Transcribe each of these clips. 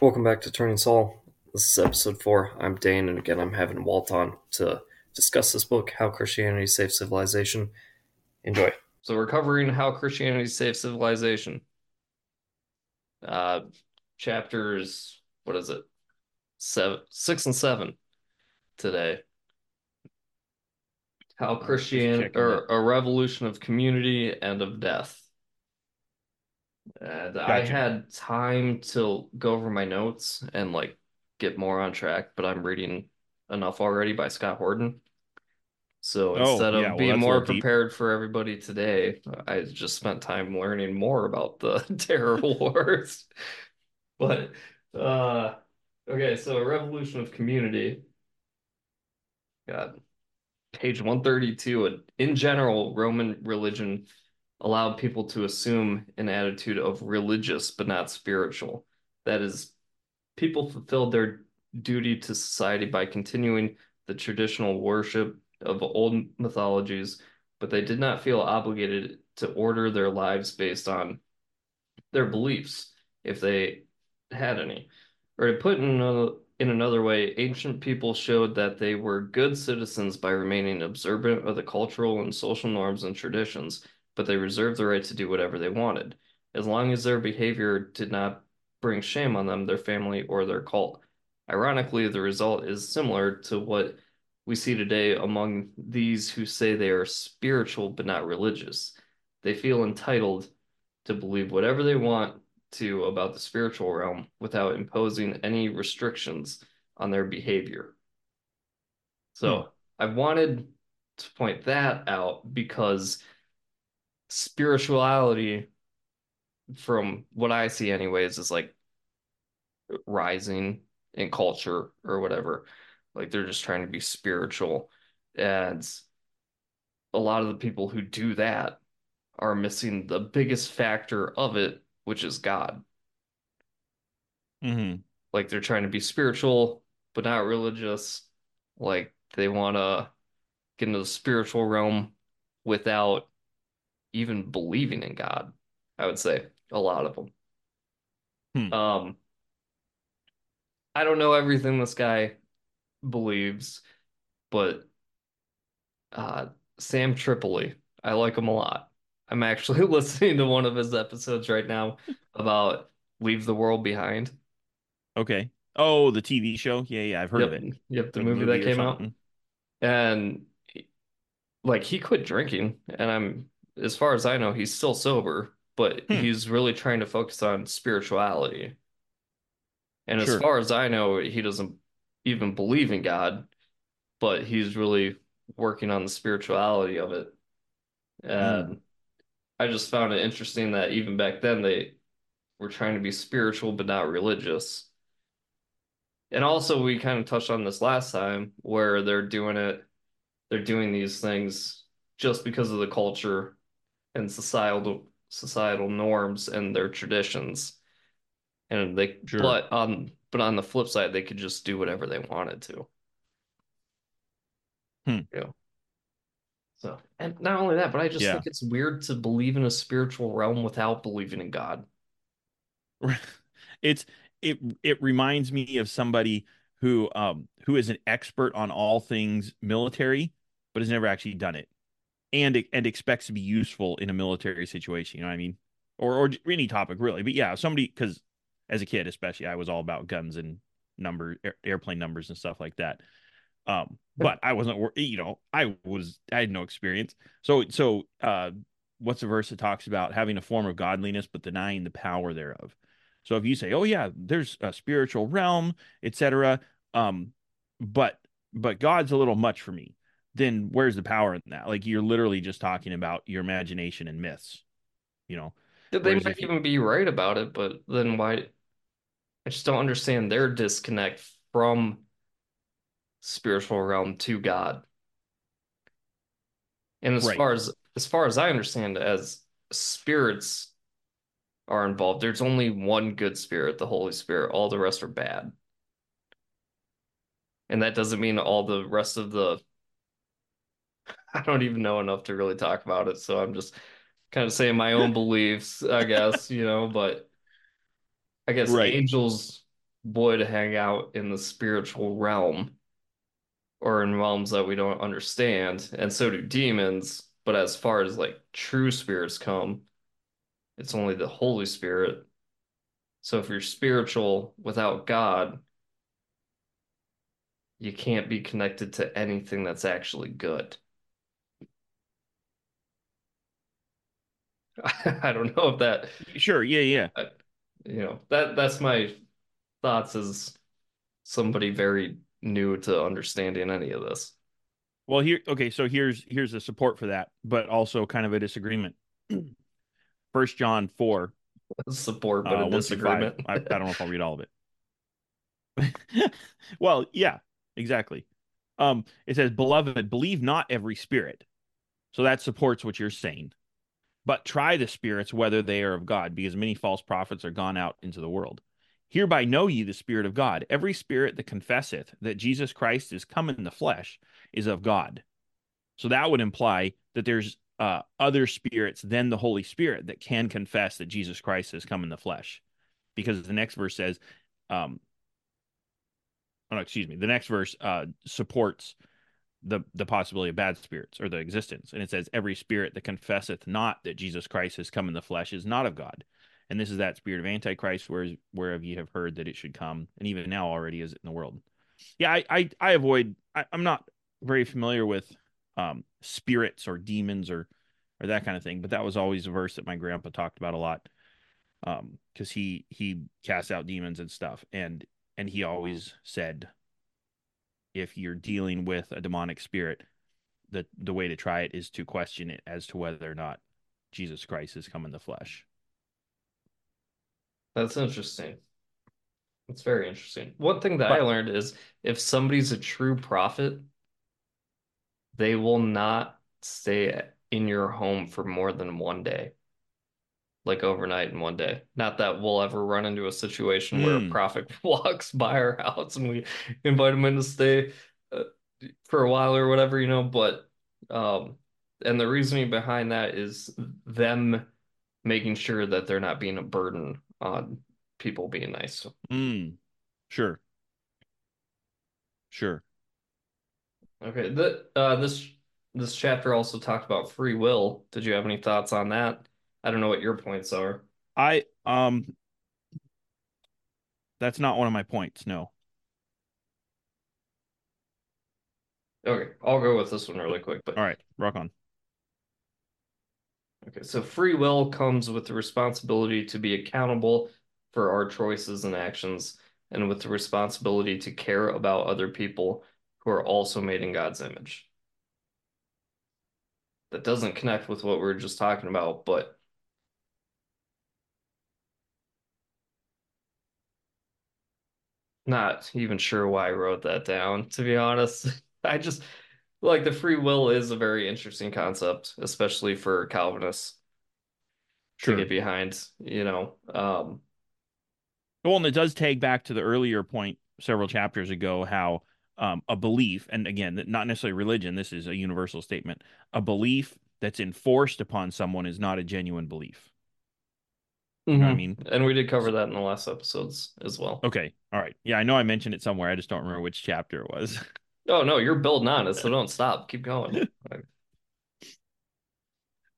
Welcome back to Turning Saul. This is episode four. I'm Dane, and again, I'm having Walt on to discuss this book, How Christianity Saved Civilization. Enjoy. So we're covering How Christianity Saved Civilization. Uh, chapters, what is it? Seven, six and seven today. How Christian checking or a revolution of community and of death. And I Gotcha. had time to go over my notes and like get more on track, but I'm reading enough already by Scott Horton. So Oh, instead of yeah, well, being more little deep. prepared for everybody today, I just spent time learning more about the Terror Wars. But uh okay, so a revolution of community. God, page 132. In general, Roman religion allowed people to assume an attitude of religious but not spiritual. That is, people fulfilled their duty to society by continuing the traditional worship of old mythologies, but they did not feel obligated to order their lives based on their beliefs, if they had any. Or to put in another, in another way, ancient people showed that they were good citizens by remaining observant of the cultural and social norms and traditions, but they reserved the right to do whatever they wanted, as long as their behavior did not bring shame on them, their family, or their cult. Ironically, the result is similar to what we see today among these who say they are spiritual but not religious. They feel entitled to believe whatever they want to about the spiritual realm without imposing any restrictions on their behavior. So hmm. I wanted to point that out because spirituality, from what I see anyways, is like rising in culture or whatever. Like they're just trying to be spiritual. And a lot of the people who do that are missing the biggest factor of it, which is God. hmm Like they're trying to be spiritual, but not religious. Like they want to get into the spiritual realm without even believing in God. I would say a lot of them. Hmm. Um, I don't know everything this guy believes, but uh, Sam Tripoli, I like him a lot. I'm actually listening to one of his episodes right now about Leave the World Behind. Okay. Oh, the TV show? Yeah, yeah, I've heard Yep, of it. yep, the Like movie movie that came out. And like he quit drinking, and I'm as far as I know, he's still sober, but Hmm. he's really trying to focus on spirituality. And as far as I know, he doesn't even believe in God, but he's really working on the spirituality of it. And I just found it interesting that even back then they were trying to be spiritual but not religious. And also we kind of touched on this last time where they're doing it, they're doing these things just because of the culture and societal societal norms and their traditions. And they Sure. but on but on the flip side, they could just do whatever they wanted to. Hmm. Know. So, and not only that, but I just Yeah. think it's weird to believe in a spiritual realm without believing in God. It's it it reminds me of somebody who um who is an expert on all things military, but has never actually done it. And and expects to be useful in a military situation, you know what I mean? Or or any topic really. But yeah, somebody because as a kid especially, I was all about guns and number air, airplane numbers and stuff like that. Um, but I wasn't, you know, I was, I had no experience. So, so, uh, what's the verse that talks about having a form of godliness, but denying the power thereof? So if you say, oh yeah, there's a spiritual realm, etc., um, but, but God's a little much for me, then where's the power in that? Like you're literally just talking about your imagination and myths, you know? They Whereas might if you, even be right about it, but then why? I just don't understand their disconnect from spiritual realm to God. And as Right. far as as far as I understand, as spirits are involved, there's only one good spirit, the Holy Spirit. All the rest are bad. And that doesn't mean all the rest of the I don't even know enough to really talk about it, so I'm just kind of saying my own beliefs, I guess, you know, but I guess Right. angels would hang out in the spiritual realm or in realms that we don't understand, and so do demons. But as far as like true spirits come, it's only the Holy Spirit. So if you're spiritual without God, you can't be connected to anything that's actually good. I don't know if that, Sure, yeah, yeah. you know, that that's my thoughts as somebody very new to understanding any of this. Well, here, okay, so here's here's the support for that, but also kind of a disagreement. First John four, Support, but uh, a one through five. disagreement. I, I don't know if I'll read all of it. well, yeah, exactly. Um, it says, "Beloved, believe not every spirit." So that supports what you're saying. But try the spirits whether they are of God, because many false prophets are gone out into the world. Hereby know ye the Spirit of God. Every spirit that confesseth that Jesus Christ is come in the flesh is of God. So that would imply that there's uh, other spirits than the Holy Spirit that can confess that Jesus Christ has come in the flesh. Because the next verse says, um, oh, excuse me, the next verse uh, supports the the possibility of bad spirits or the existence. And it says, Every spirit that confesseth not that Jesus Christ has come in the flesh is not of God. And this is that spirit of Antichrist, whereas whereof ye have heard that it should come, and even now already is it in the world. Yeah, I I, I avoid I, I'm not very familiar with um spirits or demons or or that kind of thing, but that was always a verse that my grandpa talked about a lot. Um, because he he casts out demons and stuff, and and he always said if you're dealing with a demonic spirit, the the way to try it is to question it as to whether or not Jesus Christ has come in the flesh. That's interesting. That's very interesting. One thing that I learned is if somebody's a true prophet, they will not stay in your home for more than one day, like overnight in one day. Not that we'll ever run into a situation where a Mm. prophet walks by our house and we invite him in to stay uh, for a while or whatever, you know, but um and the reasoning behind that is them making sure that they're not being a burden on people being nice. Mm, sure. Sure. Okay, the uh this this chapter also talked about free will. Did you have any thoughts on that? I don't know what your points are. I um that's not one of my points, no. Okay, I'll go with this one really quick, but All right, rock on. okay, so free will comes with the responsibility to be accountable for our choices and actions, and with the responsibility to care about other people who are also made in God's image. That doesn't connect with what we were just talking about, but not even sure why I wrote that down, to be honest. I just like the free will is a very interesting concept, especially for Calvinists to Sure. get behind, you know. Um, Well, and it does tag back to the earlier point several chapters ago how um, a belief, and again, not necessarily religion, this is a universal statement, a belief that's enforced upon someone is not a genuine belief. You know what I mean? and we did cover that in the last episodes as well. Okay. All right. Yeah, I know I mentioned it somewhere. I just don't remember which chapter it was. Oh no, you're building on it, so don't stop. Keep going.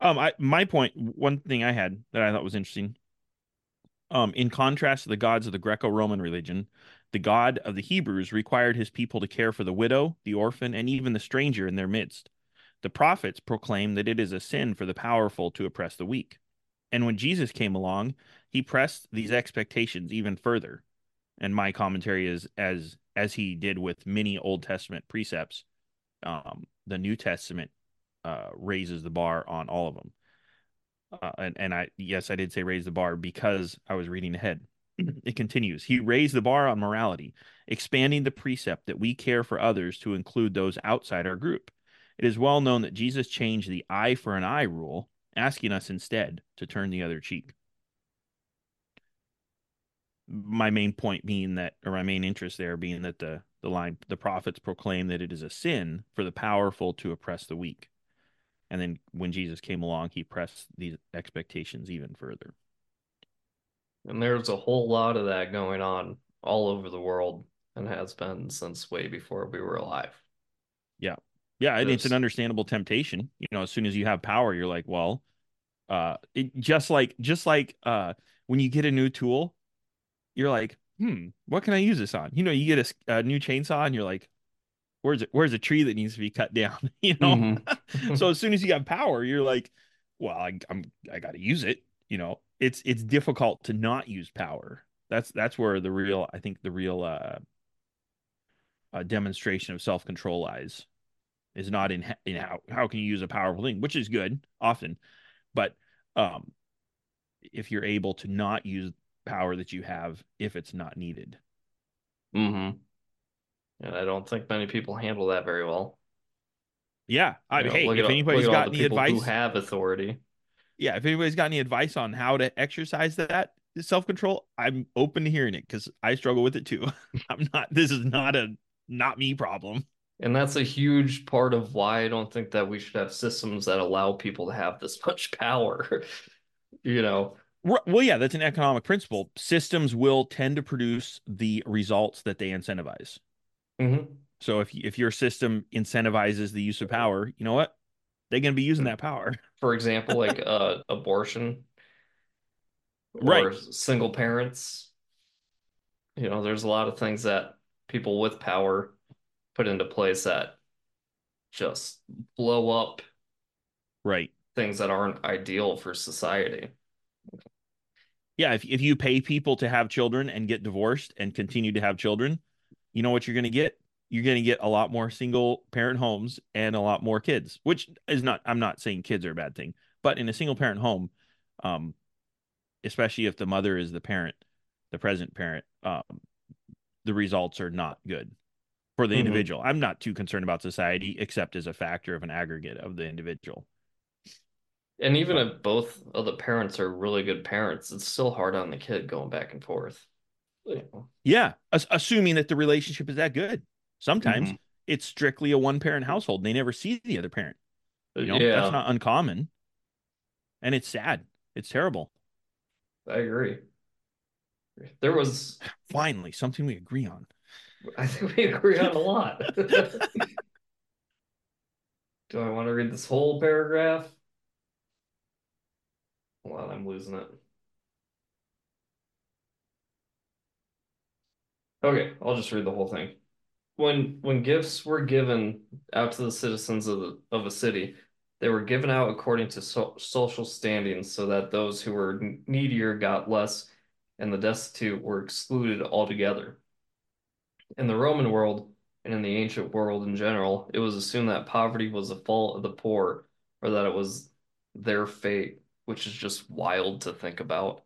Um, I my point, one thing I had that I thought was interesting. Um, in contrast to the gods of the Greco-Roman religion, the God of the Hebrews required his people to care for the widow, the orphan, and even the stranger in their midst. The prophets proclaim that it is a sin for the powerful to oppress the weak. And when Jesus came along, he pressed these expectations even further. And my commentary is as as he did with many Old Testament precepts, um, the New Testament uh, raises the bar on all of them. Uh, and and I yes, I did say raise the bar because I was reading ahead. It continues. He raised the bar on morality, expanding the precept that we care for others to include those outside our group. It is well known that Jesus changed the eye for an eye rule, asking us instead to turn the other cheek. My main point being that, or my main interest there being that the the line the prophets proclaim that it is a sin for the powerful to oppress the weak. And then when Jesus came along, he pressed these expectations even further. And there's a whole lot of that going on all over the world and has been since way before we were alive. Yeah. Yeah, and it's an understandable temptation. You know, as soon as you have power, you're like, well, uh it, just like just like uh when you get a new tool, you're like, hmm, what can I use this on? You know, you get a new chainsaw and you're like, where's it where's a tree that needs to be cut down? You know? Mhm. so as soon as you got power, you're like, well, I, I'm I got to use it. You know, it's it's difficult to not use power. That's that's where the real I think the real uh, uh demonstration of self control lies. Is not in in how how can you use a powerful thing, which is good often, but um, if you're able to not use power that you have if it's not needed. hmm And I don't think many people handle that very well. Yeah, I, You know, hey, if all- anybody's look at all got any advice, who have authority. yeah, if anybody's got any advice on how to exercise that self control, I'm open to hearing it because I struggle with it too. I'm not. This is not a not me problem. And that's a huge part of why I don't think that we should have systems that allow people to have this much power. You know, Well, yeah, that's an economic principle. Systems will tend to produce the results that they incentivize. hmm So if if your system incentivizes the use of power, you know what? They're going to be using that power. for example, like uh, abortion or Right. single parents. You know, there's a lot of things that people with power put into place that just blow up Right. things that aren't ideal for society. Yeah, if if you pay people to have children and get divorced and continue to have children, you know what you're going to get? You're going to get a lot more single parent homes and a lot more kids, which is not I'm not saying kids are a bad thing, but in a single parent home, um especially if the mother is the parent, the present parent, um the results are not good for the Mhm. individual. I'm not too concerned about society except as a factor of an aggregate of the individual. And even if both of the parents are really good parents, it's still hard on the kid going back and forth. You know. Yeah, as- assuming that the relationship is that good. Sometimes Mhm. it's strictly a one parent household. and They never see the other parent. You know, yeah, that's not uncommon. And it's sad. It's terrible. I agree. There was, Finally, something we agree on. I think we agree on a lot. Do I want to read this whole paragraph? Hold on, I'm losing it. Okay, I'll just read the whole thing. When when gifts were given out to the citizens of the, of a city, they were given out according to so, social standings, so that those who were needier got less, and the destitute were excluded altogether. In the Roman world and in the ancient world in general, it was assumed that poverty was the fault of the poor, or that it was their fate, which is just wild to think about.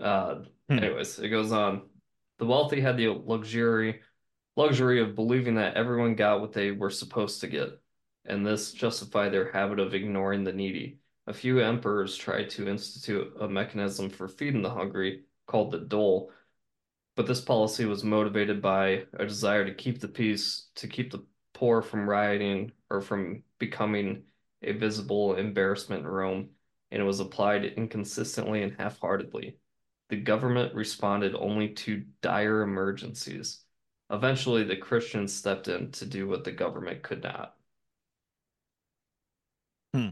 Uh, Hmm. anyways, it goes on. The wealthy had the luxury luxury of believing that everyone got what they were supposed to get, and this justified their habit of ignoring the needy. A few emperors tried to institute a mechanism for feeding the hungry called the dole, but this policy was motivated by a desire to keep the peace, to keep the poor from rioting or from becoming a visible embarrassment in Rome, and it was applied inconsistently and half-heartedly. The government responded only to dire emergencies. Eventually, the Christians stepped in to do what the government could not. Hmm.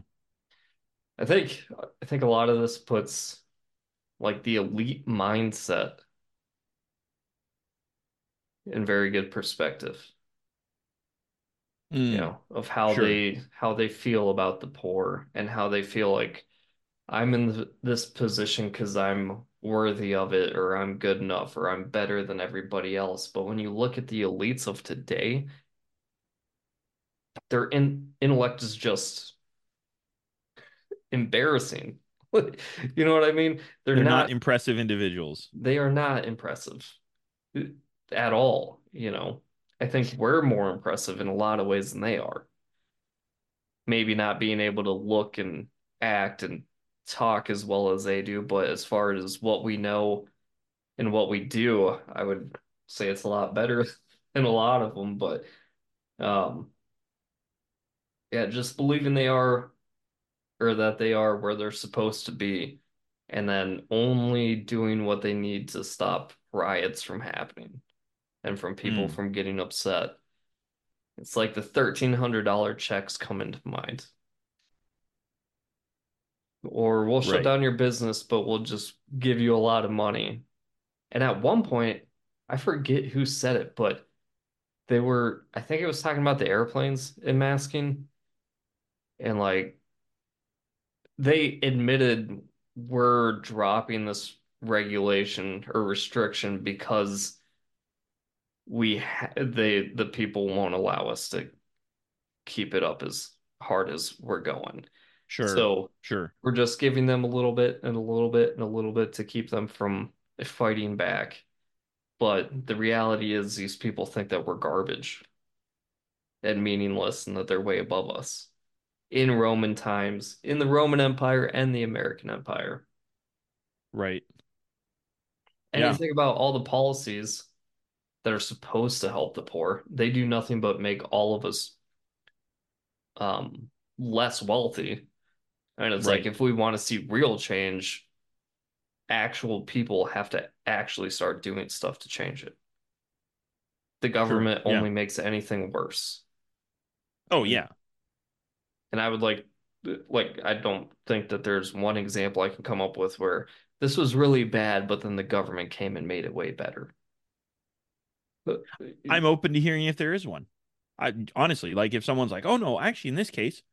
I think I think a lot of this puts like the elite mindset in very good perspective, you Mm. know, of how Sure. they how they feel about the poor and how they feel like I'm in this position because I'm worthy of it or I'm good enough or I'm better than everybody else. But when you look at the elites of today, their in intellect is just embarrassing. You know what I mean? They're, They're not, not impressive individuals. they are not impressive at all, you know. I think we're more impressive in a lot of ways than they are. Maybe not being able to look and act and talk as well as they do, but as far as what we know and what we do, I would say it's a lot better than a lot of them. But um, yeah, just believing they are or that they are where they're supposed to be, and then only doing what they need to stop riots from happening and from people Mm. from getting upset. It's like the $1,300 checks come into mind. Or we'll shut Right. down your business, but we'll just give you a lot of money. And at one point, I forget who said it, but they were, I think it was talking about the airplanes in masking. And like, they admitted we're dropping this regulation or restriction because we ha they the people won't allow us to keep it up as hard as we're going. Sure. So sure. we're just giving them a little bit and a little bit and a little bit to keep them from fighting back. But the reality is these people think that we're garbage and meaningless and that they're way above us in Roman times, in the Roman Empire and the American Empire. Right. Anything Yeah. about all the policies that are supposed to help the poor, they do nothing but make all of us um less wealthy. And it's like if we want to see real change, actual people have to actually start doing stuff to change it. The government yeah. only makes anything worse. Oh yeah. And I would like like I don't think that there's one example I can come up with where this was really bad, but then the government came and made it way better. But I'm open to hearing if there is one. I honestly like if someone's like, "Oh no, actually in this case,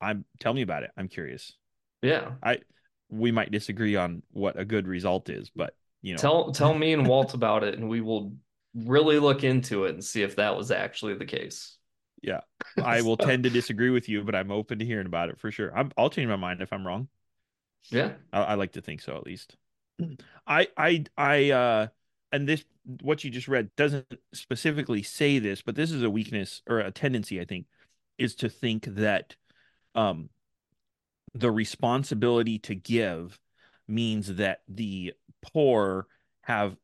I'm tell me about it. I'm curious." yeah. I we might disagree on what a good result is, but you know, Tell tell me and Walt about it, and we will really look into it and see if that was actually the case. yeah, I will tend to disagree with you, but I'm open to hearing about it for sure. I'm, I'll change my mind if I'm wrong. Yeah. I, I like to think so, at least. I, I, I, uh, and this, what you just read doesn't specifically say this, but this is a weakness or a tendency, I think, is to think that, um, the responsibility to give means that the poor have,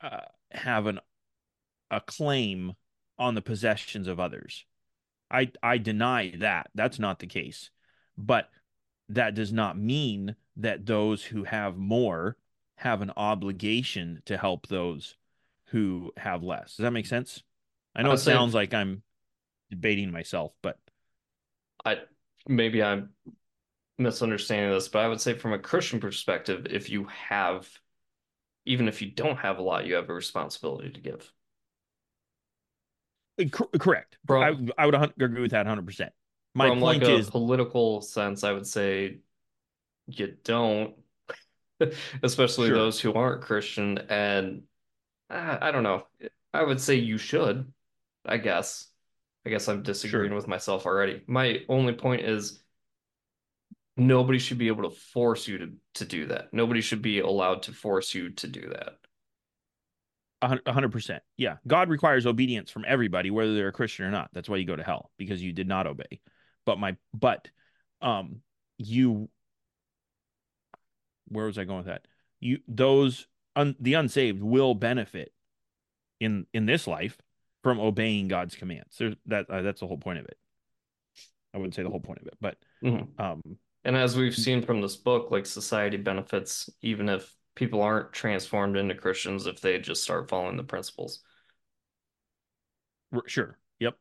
uh, have an, a claim on the possessions of others. I, I deny that. That's not the case. But that does not mean that those who have more have an obligation to help those who have less. Does that make sense? I know I'd it sounds like I'm debating myself, but I maybe I'm misunderstanding this, but I would say from a Christian perspective, if you have, even if you don't have a lot, you have a responsibility to give. Uh, cor- correct. Bro- I, I would agree with that 100%. My From point like a is political sense, I would say you don't, especially Sure. those who aren't Christian. And I, I don't know. I would say you should, I guess. I guess I'm disagreeing Sure. with myself already. My only point is nobody should be able to force you to, to do that. Nobody should be allowed to force you to do that. a hundred percent. Yeah. God requires obedience from everybody, whether they're a Christian or not. That's why you go to hell because you did not obey. But my, but, um, you, where was I going with that? You, those, un, the unsaved will benefit in, in this life from obeying God's commands. There's that, uh, that's the whole point of it. I wouldn't say the whole point of it, but, Mhm. um, And as we've seen from this book, like society benefits even if people aren't transformed into Christians if they just start following the principles. R- Sure. Yep.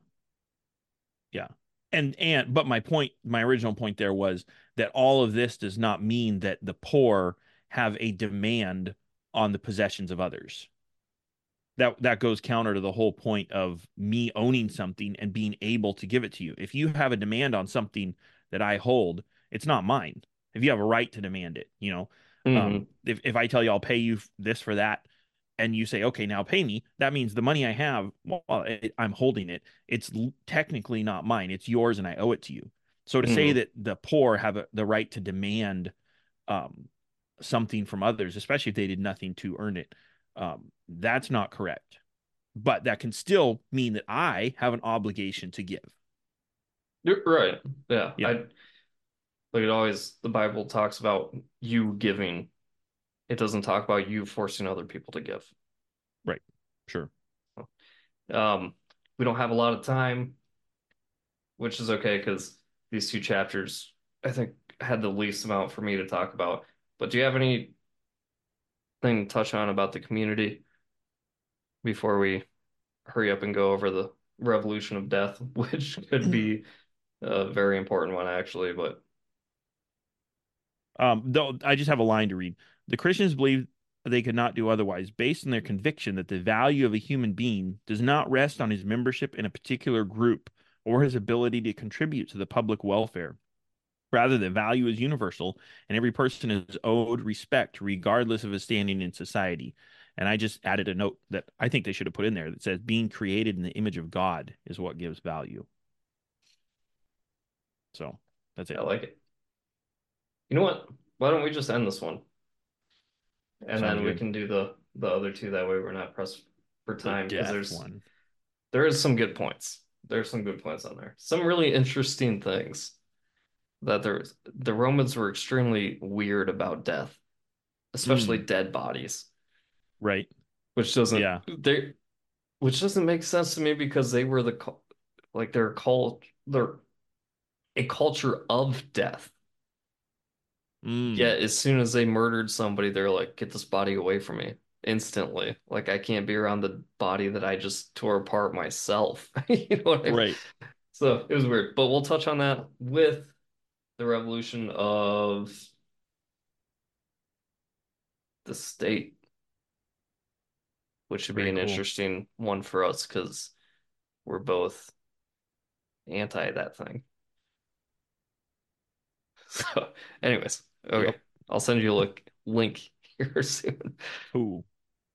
Yeah. And and but my point, my original point there was that all of this does not mean that the poor have a demand on the possessions of others. That that goes counter to the whole point of me owning something and being able to give it to you. If you have a demand on something that I hold, it's not mine. If you have a right to demand it, you know, Mhm. um, if, if I tell you I'll pay you this for that, and you say, okay, now pay me, that means the money I have, well, it, I'm holding it. It's technically not mine. It's yours and I owe it to you. So to say Mhm. that the poor have a, the right to demand um, something from others, especially if they did nothing to earn it, um, that's not correct. But that can still mean that I have an obligation to give. You're right. Yeah. Yeah. I like it always the Bible talks about you giving. It doesn't talk about you forcing other people to give. Right. Sure. Um, we don't have a lot of time, which is okay because these two chapters, I think, had the least amount for me to talk about. But do you have anything to touch on about the community? before we hurry up and go over the revolution of death, which could be a very important one actually, but Um, though I just have a line to read. The Christians believe they could not do otherwise, based on their conviction that the value of a human being does not rest on his membership in a particular group or his ability to contribute to the public welfare. Rather, the value is universal, and every person is owed respect regardless of his standing in society. And I just added a note that I think they should have put in there that says being created in the image of God is what gives value. So that's it. I like it. You know what? Why don't we just end this one? And Sounds then we good. can do the the other two that way we're not pressed for time because Death there's one. there is some good points. There's some good points on there. Some really interesting things that there's the Romans were extremely weird about death, especially dead bodies, Right. which doesn't Yeah. they which doesn't make sense to me because they were the like they're called they're a culture of death. Mm. Yet as soon as they murdered somebody, they're like, get this body away from me instantly. Like I can't be around the body that I just tore apart myself. You know what I mean? Right. So it was weird, but we'll touch on that with the revolution of the state, which should be an cool. interesting one for us because we're both anti that thing. So, anyways, okay, Yep. I'll send you a look, link here soon. Cool.